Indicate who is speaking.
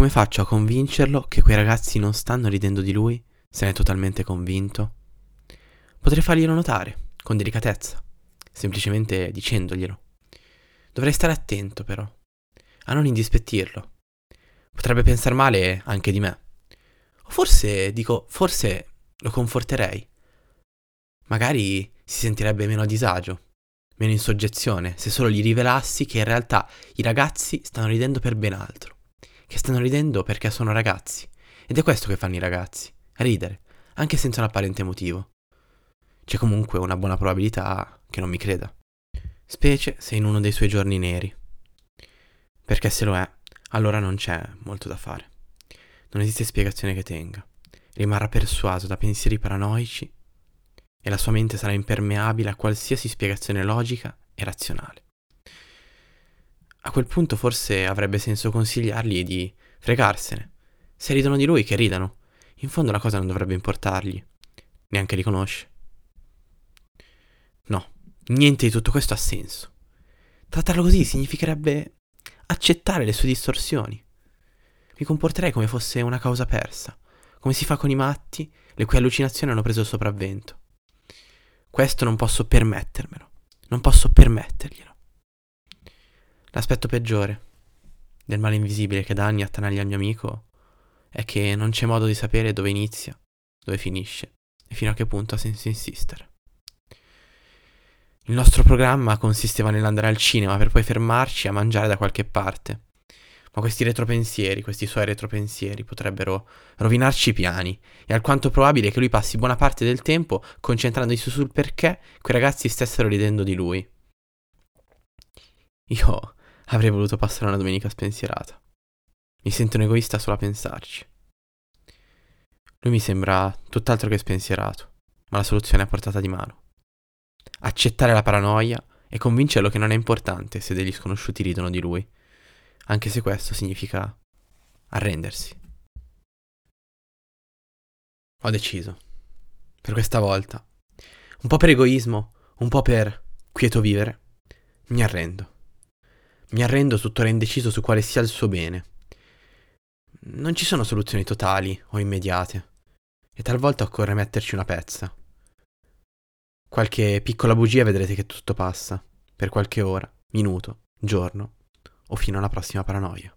Speaker 1: Come faccio a convincerlo che quei ragazzi non stanno ridendo di lui, se ne è totalmente convinto? Potrei farglielo notare, con delicatezza, semplicemente dicendoglielo. Dovrei stare attento, però, a non indispettirlo. Potrebbe pensare male anche di me. O forse, dico, forse lo conforterei. Magari si sentirebbe meno a disagio, meno in soggezione, se solo gli rivelassi che in realtà i ragazzi stanno ridendo per ben altro che stanno ridendo perché sono ragazzi. Ed è questo che fanno i ragazzi, ridere, anche senza un apparente motivo. C'è comunque una buona probabilità che non mi creda, specie se in uno dei suoi giorni neri. Perché se lo è, allora non c'è molto da fare. Non esiste spiegazione che tenga. Rimarrà persuaso da pensieri paranoici e la sua mente sarà impermeabile a qualsiasi spiegazione logica e razionale. A quel punto forse avrebbe senso consigliargli di fregarsene. Se ridono di lui, che ridano. In fondo la cosa non dovrebbe importargli. Neanche li conosce. No, niente di tutto questo ha senso. Trattarlo così significherebbe accettare le sue distorsioni. Mi comporterei come fosse una causa persa, come si fa con i matti, le cui allucinazioni hanno preso il sopravvento. Questo non posso permettermelo. Non posso permetterglielo. L'aspetto peggiore del male invisibile che da anni attanaglia il mio amico è che non c'è modo di sapere dove inizia, dove finisce e fino a che punto ha senso insistere. Il nostro programma consisteva nell'andare al cinema per poi fermarci a mangiare da qualche parte. Ma questi retropensieri, questi suoi retropensieri potrebbero rovinarci i piani. È alquanto probabile che lui passi buona parte del tempo concentrandosi sul perché quei ragazzi stessero ridendo di lui. Io Avrei voluto passare una domenica spensierata. Mi sento un egoista solo a pensarci. Lui mi sembra tutt'altro che spensierato, ma la soluzione è a portata di mano. Accettare la paranoia e convincerlo che non è importante se degli sconosciuti ridono di lui, anche se questo significa arrendersi. Ho deciso. Per questa volta. Un po' per egoismo, un po' per quieto vivere. Mi arrendo. Mi arrendo tuttora indeciso su quale sia il suo bene. Non ci sono soluzioni totali o immediate, e talvolta occorre metterci una pezza. Qualche piccola bugia vedrete che tutto passa, per qualche ora, minuto, giorno, o fino alla prossima paranoia.